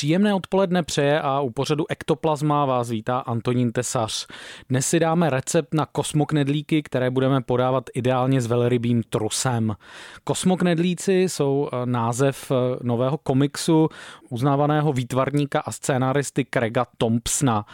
Příjemné odpoledne přeje a u pořadu Ektoplazma vás vítá Antonín Tesař. Dnes si dáme recept na kosmoknedlíky, které budeme podávat ideálně s velrybým trusem. Kosmoknedlíci jsou eh, název eh, nového komiksu uznávaného výtvarníka a scénaristy Craiga Thompsona.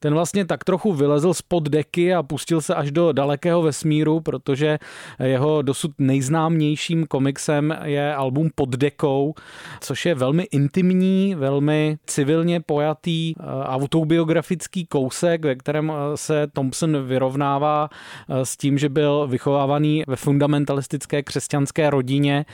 Ten vlastně tak trochu vylezl spod deky a pustil se až do dalekého vesmíru, protože jeho dosud nejznámějším komiksem je album Pod dekou, což je velmi intimní, velmi civilně pojatý eh, autobiografický kousek, ve kterém eh, se Thompson vyrovnává eh, s tím, že byl vychovávaný ve fundamentalistické křesťanské rodině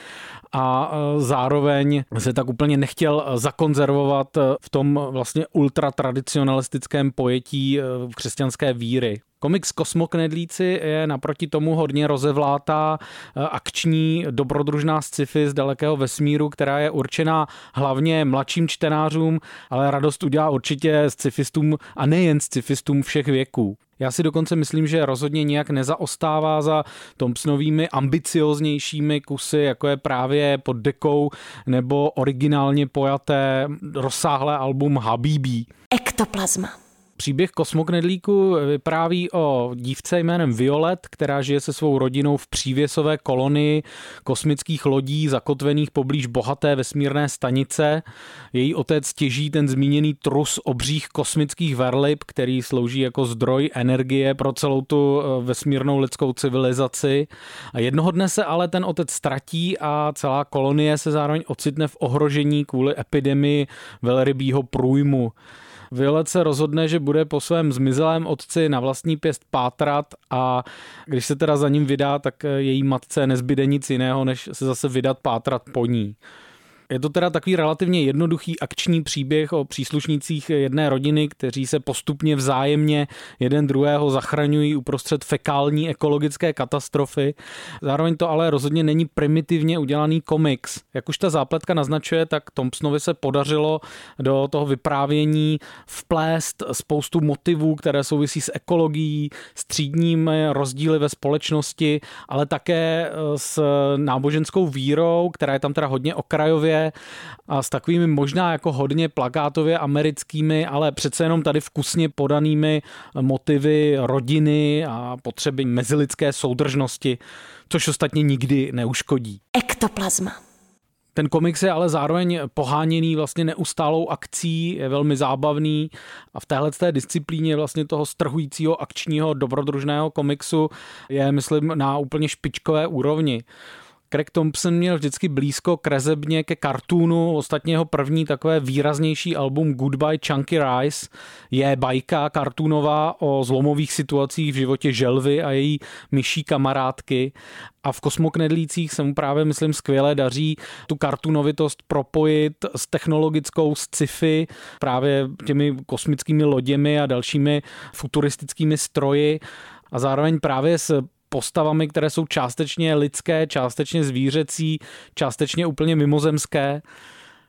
a zároveň se tak úplně nechtěl zakonzervovat v tom vlastně ultratradicionalistickém pojetí křesťanské víry. Komiks Kosmoknedlíci je naproti tomu hodně rozevlátá akční dobrodružná sci-fi z dalekého vesmíru, která je určená hlavně mladším čtenářům, ale radost udělá určitě scifistům a nejen scifistům všech věků. Já si dokonce myslím, že rozhodně nějak nezaostává za Thompsonovými ambicioznějšími kusy, jako je právě pod dekou nebo originálně pojaté rozsáhlé album Habibi. Ektoplazma. Příběh Kosmoknedlíku vypráví o dívce jménem Violet, která žije se svou rodinou v přívěsové kolonii kosmických lodí zakotvených poblíž bohaté vesmírné stanice. Její otec těží ten zmíněný trus obřích kosmických verlib, který slouží jako zdroj energie pro celou tu eh, vesmírnou lidskou civilizaci. A jednoho dne se ale ten otec ztratí a celá kolonie se zároveň ocitne v ohrožení kvůli epidemii velrybího průjmu. Violet se rozhodne, že bude po svém zmizelém otci na vlastní pěst pátrat a když se teda za ním vydá, tak její matce nezbyde nic jiného, než se zase vydat pátrat po ní. Je to teda takový relativně jednoduchý akční příběh o příslušnících jedné rodiny, kteří se postupně vzájemně jeden druhého zachraňují uprostřed fekální ekologické katastrofy. Zároveň to ale rozhodně není primitivně udělaný komiks. Jak už ta zápletka naznačuje, tak Thompsonovi se podařilo do toho vyprávění vplést spoustu motivů, které souvisí s ekologií, s třídními rozdíly ve společnosti, ale také s náboženskou vírou, která je tam teda hodně okrajově a s takovými možná jako hodně plakátově americkými, ale přece jenom tady vkusně podanými motivy rodiny a potřeby mezilidské soudržnosti, což ostatně nikdy neuškodí. Ektoplazma. Ten komiks je ale zároveň poháněný vlastně neustálou akcí, je velmi zábavný a v téhle té disciplíně vlastně toho strhujícího akčního dobrodružného komiksu je, myslím, na úplně špičkové úrovni. Craig Thompson měl vždycky blízko krezebně ke kartunu, ostatně jeho první takové výraznější album Goodbye Chunky Rice je bajka kartunová o zlomových situacích v životě želvy a její myší kamarádky. A v Kosmoknedlících se mu právě, myslím, skvěle daří tu kartunovitost propojit s technologickou sci-fi, právě těmi kosmickými loděmi a dalšími futuristickými stroji. A zároveň právě s postavami, které jsou částečně lidské, částečně zvířecí, částečně úplně mimozemské.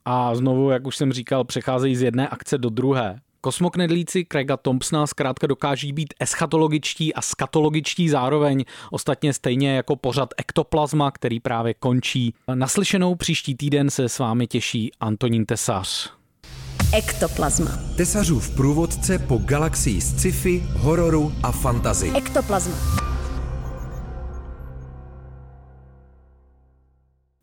A znovu, jak už jsem říkal, přecházejí z jedné akce do druhé. Kosmoknedlíci Craiga Thompsona zkrátka dokáží být eschatologičtí a skatologičtí zároveň, ostatně stejně jako pořad Ektoplazma, který právě končí. Naslyšenou příští týden se s vámi těší Antonín Tesař. Ektoplazma. Tesařův průvodce po galaxii sci-fi, hororu a fantazy. Ektoplazma.